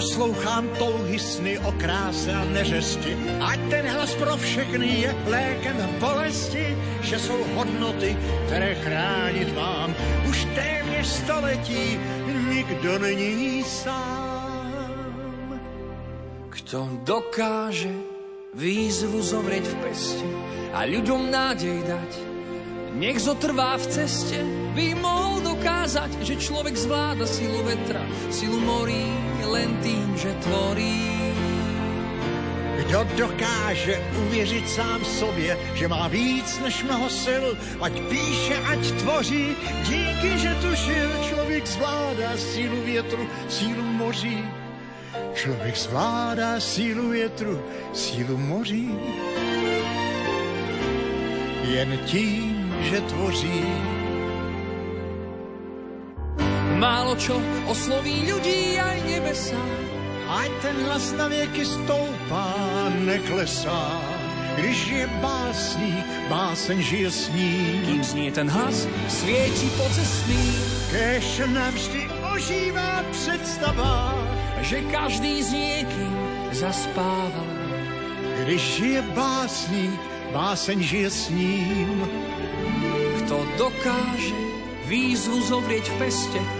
Poslouchám touhy sny o kráse a neřesti, ať ten hlas pro všechny je lékem bolesti, že jsou hodnoty, které chránit mám. Už téměř století nikdo není sám. Kto dokáže výzvu zovrieť v peste a ľuďom nádej dať, nech zotrvá v ceste, by mohol dokázať, že človek zvláda silu vetra, silu morí, len tým, že tvorí. Kdo dokáže uvěřit sám sobě, že má víc než mnoho sil, ať píše, ať tvoří, díky, že tušil, člověk zvládá sílu větru, sílu moří. Člověk zvládá sílu větru, sílu moří. Jen tím, že tvoří. Málo čo osloví ľudí aj nebesá. Ať ten hlas na věky stoupá, neklesá. Když je básník, báseň žije s ním. Kým znie ten hlas, svieti po cestný. Kež navždy ožívá představa, že každý s niekým zaspáva. Když žije básník, báseň žije s ním. Kto dokáže výzvu zovrieť v peste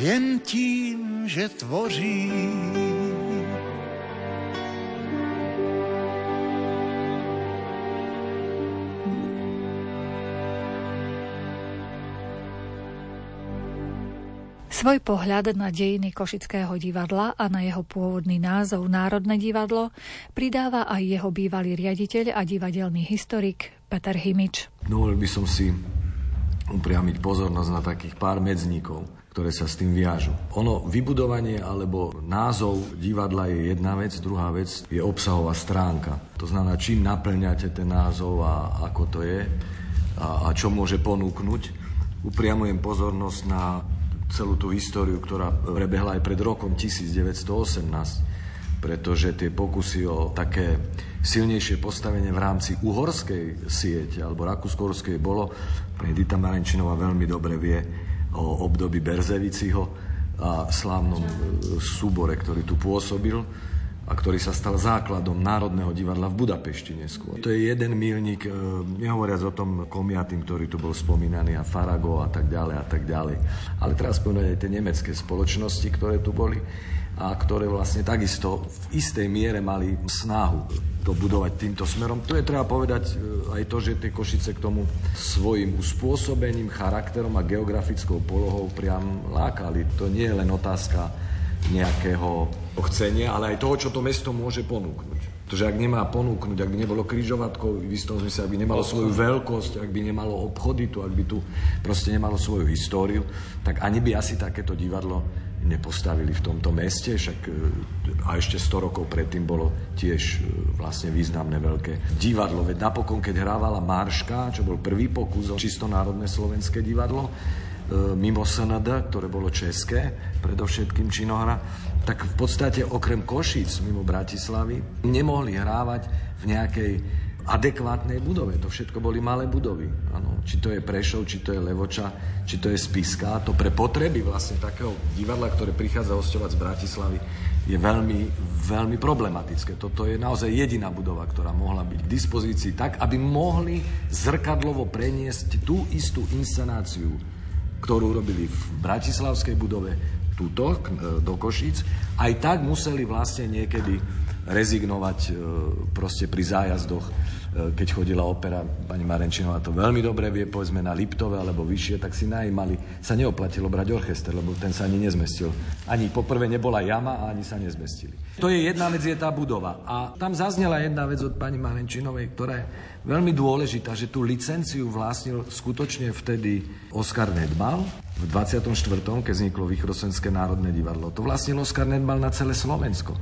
Jen tím, že tvoří. Svoj pohľad na dejiny Košického divadla a na jeho pôvodný názov Národné divadlo pridáva aj jeho bývalý riaditeľ a divadelný historik Peter Himič. Dovolil by som si upriamiť pozornosť na takých pár medzníkov, ktoré sa s tým viažu. Ono, vybudovanie alebo názov divadla je jedna vec, druhá vec je obsahová stránka. To znamená, čím naplňate ten názov a ako to je a, a čo môže ponúknuť. Upriamujem pozornosť na celú tú históriu, ktorá prebehla aj pred rokom 1918, pretože tie pokusy o také silnejšie postavenie v rámci uhorskej siete alebo rakúsko bolo, pani Dita Marenčinová veľmi dobre vie o období Berzeviciho a slávnom e, súbore, ktorý tu pôsobil a ktorý sa stal základom Národného divadla v Budapešti neskôr. To je jeden milník, e, nehovoriac o tom komiatým, ktorý tu bol spomínaný, a Farago a tak ďalej a tak ďalej. Ale teraz spomenúť aj tie nemecké spoločnosti, ktoré tu boli a ktoré vlastne takisto v istej miere mali snahu to budovať týmto smerom. Tu je treba povedať e, aj to, že tie Košice k tomu svojim uspôsobením, charakterom a geografickou polohou priam lákali. To nie je len otázka nejakého chcenia, ale aj toho, čo to mesto môže ponúknuť. Pretože ak nemá ponúknuť, ak by nebolo križovatkov, v istom zmysle, ak by nemalo svoju veľkosť, ak by nemalo obchody tu, ak by tu proste nemalo svoju históriu, tak ani by asi takéto divadlo nepostavili v tomto meste, však e, a ešte 100 rokov predtým bolo tiež e, vlastne významné veľké divadlo. Veď napokon, keď hrávala Marška, čo bol prvý pokus o čisto národné slovenské divadlo, E, mimo SND, ktoré bolo české, predovšetkým činohra, tak v podstate okrem Košíc mimo Bratislavy nemohli hrávať v nejakej adekvátnej budove. To všetko boli malé budovy. Ano, či to je Prešov, či to je Levoča, či to je Spiska. To pre potreby vlastne takého divadla, ktoré prichádza hostovať z Bratislavy, je veľmi, veľmi problematické. Toto je naozaj jediná budova, ktorá mohla byť k dispozícii tak, aby mohli zrkadlovo preniesť tú istú inscenáciu ktorú robili v Bratislavskej budove, túto, e, do Košíc, aj tak museli vlastne niekedy rezignovať e, proste pri zájazdoch, e, keď chodila opera, pani Marenčinová to veľmi dobre vie, povedzme na Liptove alebo vyššie, tak si najímali, sa neoplatilo brať orchester, lebo ten sa ani nezmestil. Ani poprvé nebola jama a ani sa nezmestili. To je jedna vec, je tá budova. A tam zaznela jedna vec od pani Marenčinovej, ktorá je veľmi dôležitá, že tú licenciu vlastnil skutočne vtedy Oskar Nedmal v 24. keď vzniklo Východoslovenské národné divadlo. To vlastnil Oskar Nedmal na celé Slovensko.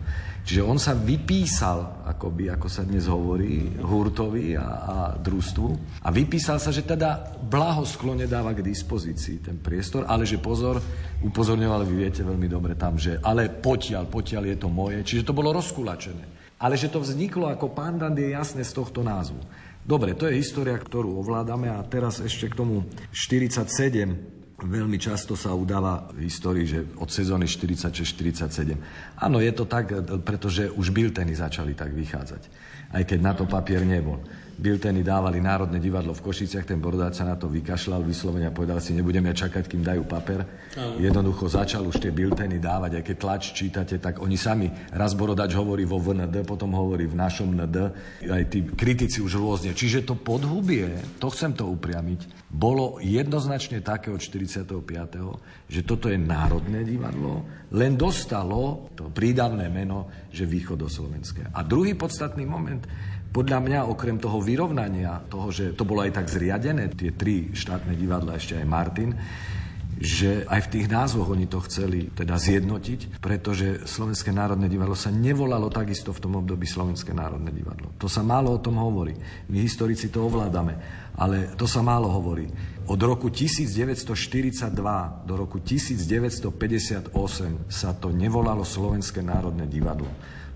Čiže on sa vypísal, akoby, ako sa dnes hovorí, hurtovi a, a družstvu. A vypísal sa, že teda blahosklone dáva k dispozícii ten priestor, ale že pozor, upozorňoval, vy viete veľmi dobre tam, že ale potiaľ, potiaľ je to moje. Čiže to bolo rozkulačené. Ale že to vzniklo ako pandant je jasné z tohto názvu. Dobre, to je história, ktorú ovládame a teraz ešte k tomu 47 Veľmi často sa udáva v histórii, že od sezóny 46-47. Áno, je to tak, pretože už bilteny začali tak vychádzať. Aj keď na to papier nebol bilteny dávali Národné divadlo v Košiciach, ten Bordát sa na to vykašľal vyslovene a povedal si, nebudeme čakať, kým dajú paper. Jednoducho začal už tie bilteny dávať, aj keď tlač čítate, tak oni sami, raz Borodač hovorí vo VND, potom hovorí v našom ND, aj tí kritici už rôzne. Čiže to podhubie, to chcem to upriamiť, bolo jednoznačne také od 45., že toto je Národné divadlo, len dostalo to prídavné meno, že východoslovenské. A druhý podstatný moment, podľa mňa, okrem toho vyrovnania, toho, že to bolo aj tak zriadené, tie tri štátne divadla, ešte aj Martin, že aj v tých názvoch oni to chceli teda zjednotiť, pretože Slovenské národné divadlo sa nevolalo takisto v tom období Slovenské národné divadlo. To sa málo o tom hovorí. My historici to ovládame, ale to sa málo hovorí. Od roku 1942 do roku 1958 sa to nevolalo Slovenské národné divadlo.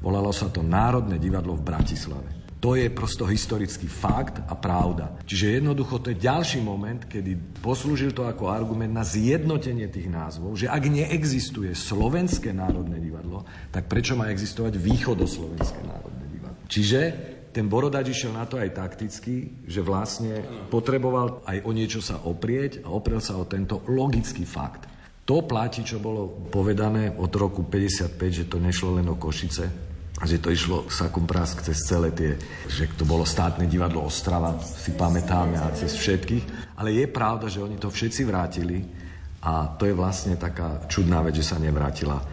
Volalo sa to Národné divadlo v Bratislave. To je prosto historický fakt a pravda. Čiže jednoducho to je ďalší moment, kedy poslúžil to ako argument na zjednotenie tých názvov, že ak neexistuje Slovenské národné divadlo, tak prečo má existovať Východoslovenské národné divadlo? Čiže ten Borodač išiel na to aj takticky, že vlastne potreboval aj o niečo sa oprieť a oprel sa o tento logický fakt. To platí, čo bolo povedané od roku 55, že to nešlo len o Košice, že to išlo sakom prask cez celé tie, že to bolo státne divadlo Ostrava, si pamätáme a cez všetkých. Ale je pravda, že oni to všetci vrátili a to je vlastne taká čudná vec, že sa nevrátila e,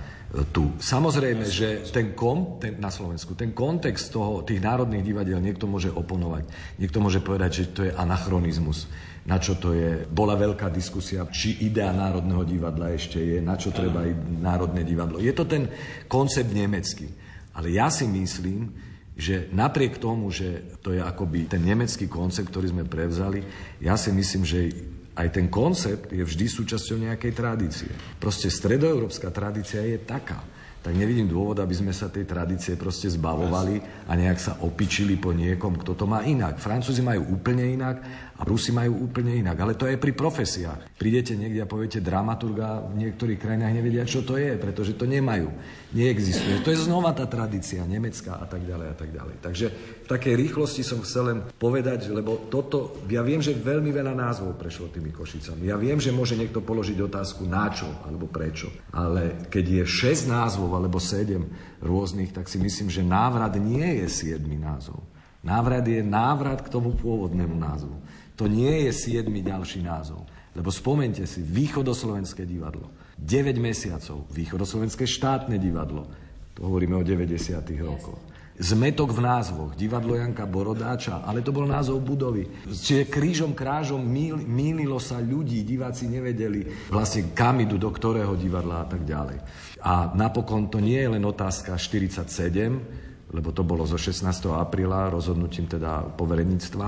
tu. Samozrejme, že ten kom, ten, na Slovensku, ten kontext toho, tých národných divadiel niekto môže oponovať. Niekto môže povedať, že to je anachronizmus. Na čo to je? Bola veľká diskusia, či idea Národného divadla ešte je, na čo treba i Národné divadlo. Je to ten koncept nemecký. Ale ja si myslím, že napriek tomu, že to je akoby ten nemecký koncept, ktorý sme prevzali, ja si myslím, že aj ten koncept je vždy súčasťou nejakej tradície. Proste stredoeurópska tradícia je taká tak nevidím dôvod, aby sme sa tej tradície proste zbavovali a nejak sa opičili po niekom, kto to má inak. Francúzi majú úplne inak a Rusi majú úplne inak. Ale to je pri profesiách. Prídete niekde a poviete dramaturga, v niektorých krajinách nevedia, čo to je, pretože to nemajú. Neexistuje. To je znova tá tradícia nemecká a tak ďalej a tak ďalej. Takže v takej rýchlosti som chcel len povedať, lebo toto, ja viem, že veľmi veľa názvov prešlo tými Košicami. Ja viem, že môže niekto položiť otázku na čo alebo prečo. Ale keď je 6 názvov alebo 7 rôznych, tak si myslím, že návrat nie je 7 názov. Návrat je návrat k tomu pôvodnému názvu. To nie je siedmy ďalší názov. Lebo spomente si, Východoslovenské divadlo, 9 mesiacov, Východoslovenské štátne divadlo, to hovoríme o 90. rokoch. Zmetok v názvoch, divadlo Janka Borodáča, ale to bol názov budovy. Čiže krížom, krážom míl, mýlilo sa ľudí, diváci nevedeli vlastne kam idú, do ktorého divadla a tak ďalej. A napokon to nie je len otázka 47, lebo to bolo zo 16. apríla rozhodnutím teda povereníctva,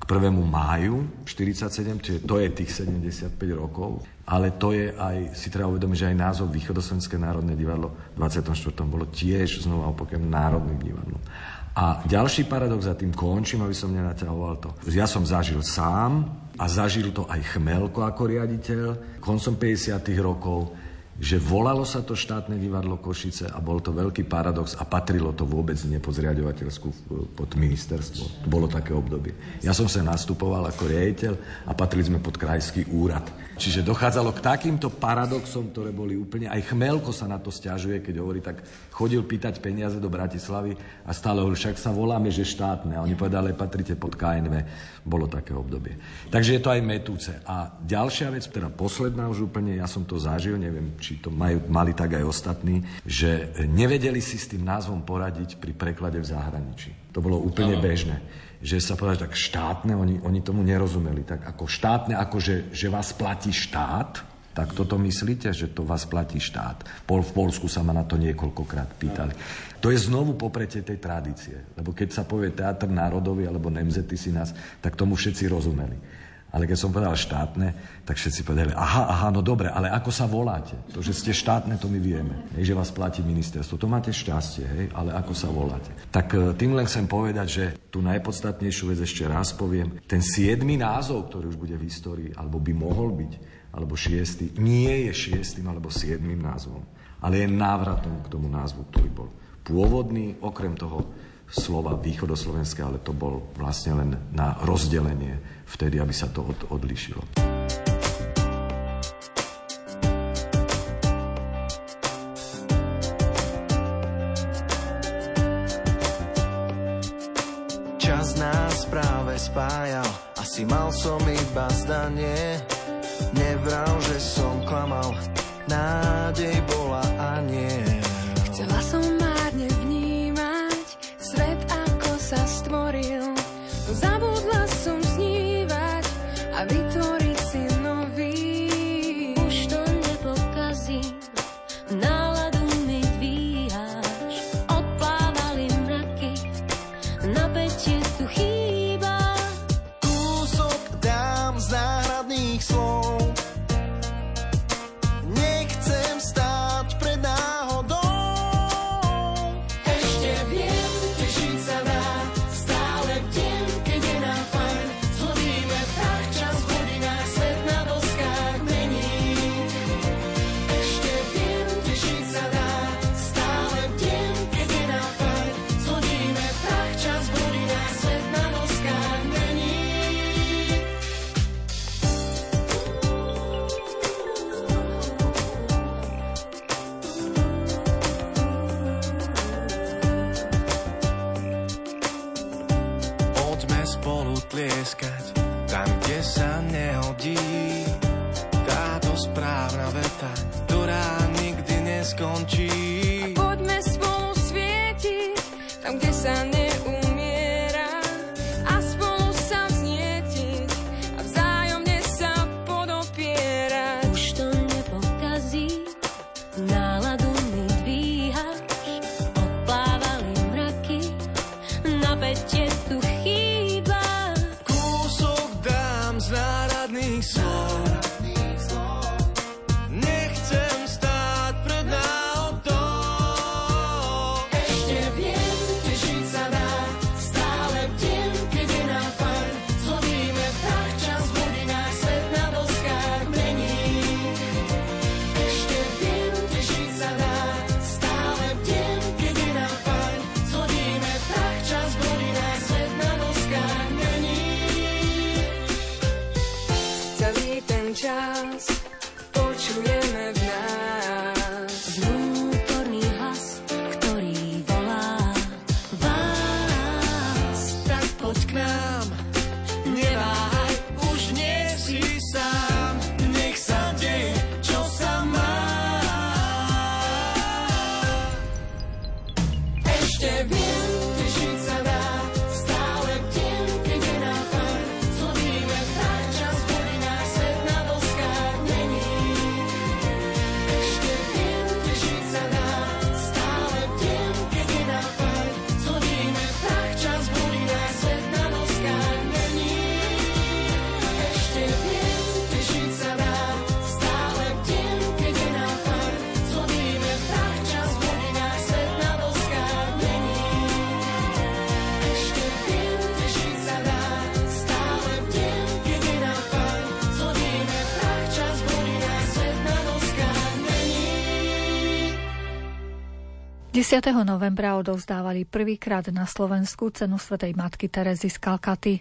k 1. máju 47, čiže to je tých 75 rokov, ale to je aj, si treba uvedomiť, že aj názov Východoslovenské národné divadlo v 24. bolo tiež znova opakujem národným divadlom. A ďalší paradox, za tým končím, aby som nenaťahoval to. Ja som zažil sám a zažil to aj Chmelko ako riaditeľ koncom 50. rokov že volalo sa to štátne divadlo Košice a bol to veľký paradox a patrilo to vôbec nie pod zriadovateľskú, pod ministerstvo. Bolo také obdobie. Ja som sa nastupoval ako riaditeľ a patrili sme pod krajský úrad. Čiže dochádzalo k takýmto paradoxom, ktoré boli úplne... Aj Chmelko sa na to stiažuje, keď hovorí, tak chodil pýtať peniaze do Bratislavy a stále hovorí, však sa voláme, že štátne. A oni povedali, patrite pod KNV. Bolo také obdobie. Takže je to aj metúce. A ďalšia vec, teda posledná už úplne, ja som to zažil, neviem, či to majú, mali tak aj ostatní, že nevedeli si s tým názvom poradiť pri preklade v zahraničí. To bolo úplne ano. bežné že sa povedať tak štátne, oni, oni tomu nerozumeli. Tak ako štátne, ako že, že vás platí štát, tak toto myslíte, že to vás platí štát? Pol, v Polsku sa ma na to niekoľkokrát pýtali. To je znovu popretie tej tradície. Lebo keď sa povie Teatr národový alebo Nemzety si nás, tak tomu všetci rozumeli. Ale keď som povedal štátne, tak všetci povedali, aha, aha, no dobre, ale ako sa voláte? To, že ste štátne, to my vieme. Hej, že vás platí ministerstvo. To máte šťastie, hej, ale ako sa voláte? Tak e, tým len chcem povedať, že tú najpodstatnejšiu vec ešte raz poviem. Ten siedmy názov, ktorý už bude v histórii, alebo by mohol byť, alebo šiestý, nie je šiestým alebo siedmým názvom, ale je návratom k tomu názvu, ktorý bol pôvodný, okrem toho slova východoslovenské, ale to bol vlastne len na rozdelenie vtedy, aby sa to od, odlišilo. están 10. novembra odovzdávali prvýkrát na Slovensku cenu Svetej Matky Terezy z Kalkaty.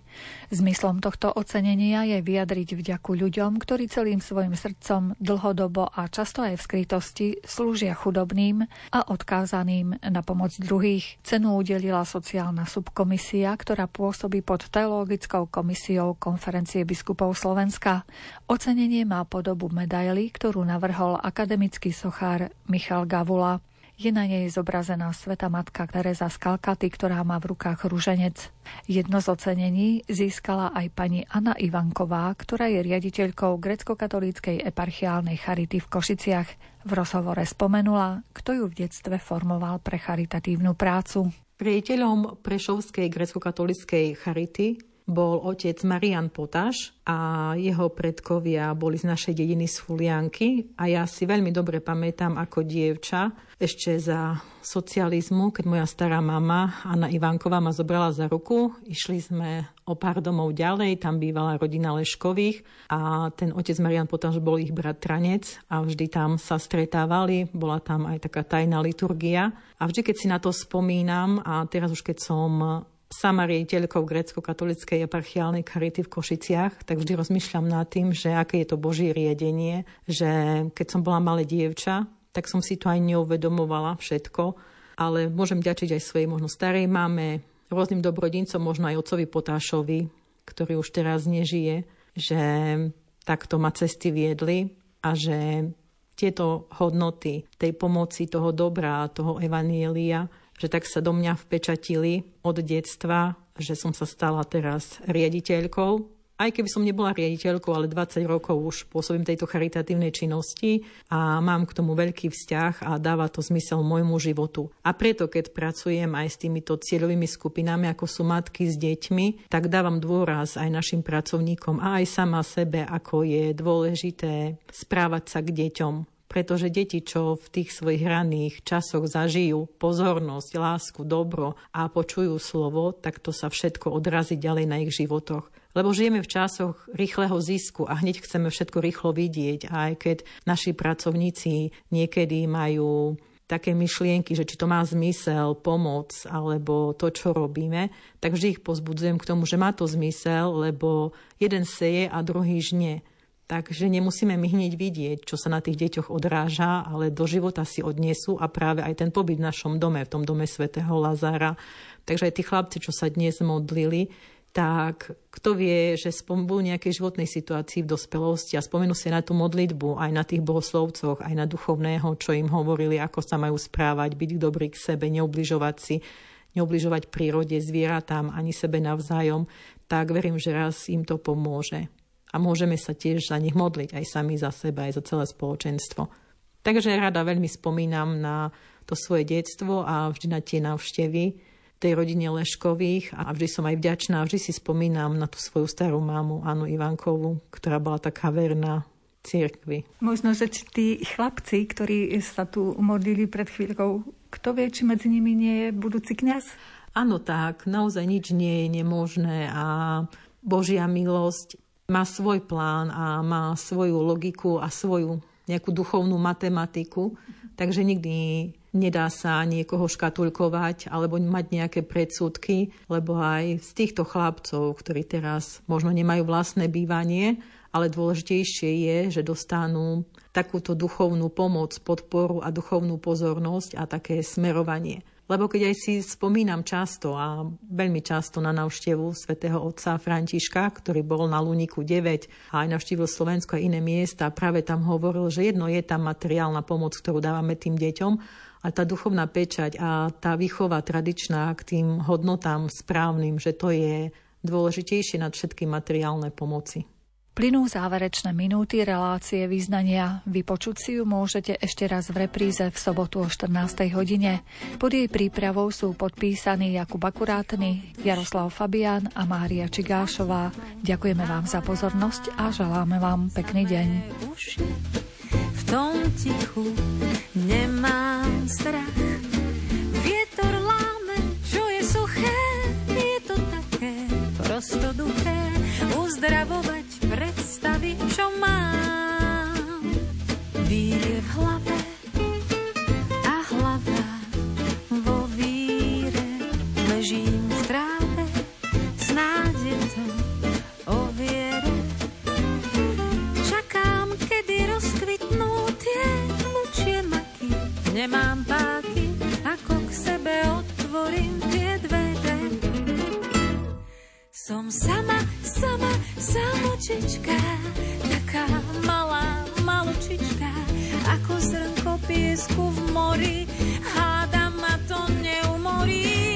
Zmyslom tohto ocenenia je vyjadriť vďaku ľuďom, ktorí celým svojim srdcom dlhodobo a často aj v skrytosti slúžia chudobným a odkázaným na pomoc druhých. Cenu udelila sociálna subkomisia, ktorá pôsobí pod Teologickou komisiou Konferencie biskupov Slovenska. Ocenenie má podobu medaily, ktorú navrhol akademický sochár Michal Gavula. Je na nej zobrazená sveta matka Teresa z Kalkaty, ktorá má v rukách ruženec. Jedno z ocenení získala aj pani Anna Ivanková, ktorá je riaditeľkou grecko-katolíckej eparchiálnej charity v Košiciach. V rozhovore spomenula, kto ju v detstve formoval pre charitatívnu prácu. Priateľom Prešovskej grecko-katolíckej charity bol otec Marian Potáš a jeho predkovia boli z našej dediny z Fulianky a ja si veľmi dobre pamätám ako dievča ešte za socializmu, keď moja stará mama Anna Ivanková ma zobrala za ruku. Išli sme o pár domov ďalej, tam bývala rodina Leškových a ten otec Marian Potáš bol ich bratranec a vždy tam sa stretávali, bola tam aj taká tajná liturgia a vždy, keď si na to spomínam a teraz už keď som sama riaditeľkou grécko-katolickej eparchiálnej charity v Košiciach, tak vždy rozmýšľam nad tým, že aké je to Božie riedenie, že keď som bola malé dievča, tak som si to aj neuvedomovala všetko, ale môžem ďačiť aj svojej možno starej mame, rôznym dobrodincom, možno aj otcovi Potášovi, ktorý už teraz nežije, že takto ma cesty viedli a že tieto hodnoty tej pomoci, toho dobra, toho evanielia, že tak sa do mňa vpečatili od detstva, že som sa stala teraz riaditeľkou. Aj keby som nebola riaditeľkou, ale 20 rokov už pôsobím tejto charitatívnej činnosti a mám k tomu veľký vzťah a dáva to zmysel môjmu životu. A preto, keď pracujem aj s týmito cieľovými skupinami, ako sú matky s deťmi, tak dávam dôraz aj našim pracovníkom a aj sama sebe, ako je dôležité správať sa k deťom, pretože deti, čo v tých svojich raných časoch zažijú pozornosť, lásku, dobro a počujú slovo, tak to sa všetko odrazí ďalej na ich životoch. Lebo žijeme v časoch rýchleho zisku a hneď chceme všetko rýchlo vidieť, aj keď naši pracovníci niekedy majú také myšlienky, že či to má zmysel, pomoc alebo to, čo robíme, tak vždy ich pozbudzujem k tomu, že má to zmysel, lebo jeden seje a druhý žne. Takže nemusíme my hneď vidieť, čo sa na tých deťoch odráža, ale do života si odnesú a práve aj ten pobyt v našom dome, v tom dome svätého Lazára. Takže aj tí chlapci, čo sa dnes modlili, tak kto vie, že spomnú nejakej životnej situácii v dospelosti a spomenú si na tú modlitbu, aj na tých bohoslovcoch, aj na duchovného, čo im hovorili, ako sa majú správať, byť dobrý k sebe, neubližovať si, neubližovať prírode, zvieratám, ani sebe navzájom, tak verím, že raz im to pomôže a môžeme sa tiež za nich modliť aj sami za seba, aj za celé spoločenstvo. Takže rada veľmi spomínam na to svoje detstvo a vždy na tie návštevy tej rodine Leškových a vždy som aj vďačná, vždy si spomínam na tú svoju starú mamu, Anu Ivankovú, ktorá bola taká verná cirkvi. Možno, že tí chlapci, ktorí sa tu modlili pred chvíľkou, kto vie, či medzi nimi nie je budúci kňaz? Áno, tak, naozaj nič nie je nemožné a Božia milosť má svoj plán a má svoju logiku a svoju nejakú duchovnú matematiku, takže nikdy nedá sa niekoho škatulkovať alebo mať nejaké predsudky, lebo aj z týchto chlapcov, ktorí teraz možno nemajú vlastné bývanie, ale dôležitejšie je, že dostanú takúto duchovnú pomoc, podporu a duchovnú pozornosť a také smerovanie. Lebo keď aj si spomínam často a veľmi často na návštevu svätého otca Františka, ktorý bol na Luniku 9 a aj navštívil Slovensko a iné miesta, práve tam hovoril, že jedno je tam materiálna pomoc, ktorú dávame tým deťom, a tá duchovná pečať a tá výchova tradičná k tým hodnotám správnym, že to je dôležitejšie nad všetky materiálne pomoci. Plynú záverečné minúty relácie význania. Vypočuť si ju môžete ešte raz v repríze v sobotu o 14. hodine. Pod jej prípravou sú podpísaní Jakub Akurátny, Jaroslav Fabian a Mária Čigášová. Ďakujeme vám za pozornosť a želáme vám pekný deň. V tom tichu nemám strach. Vietor láme, čo je suché, je to také prostoduché uzdravovať predstavy, čo mám. Vír v hlave a hlava vo víre. Ležím v tráve, snáď je to o viere. Čakám, kedy rozkvitnú tie vlčie maky. Nemám páky, ako k sebe otvorím tie dvere. Som sama, sama, samočička, taká malá, malučička, ako zrnko piesku v mori. Hádam ma to neumorí.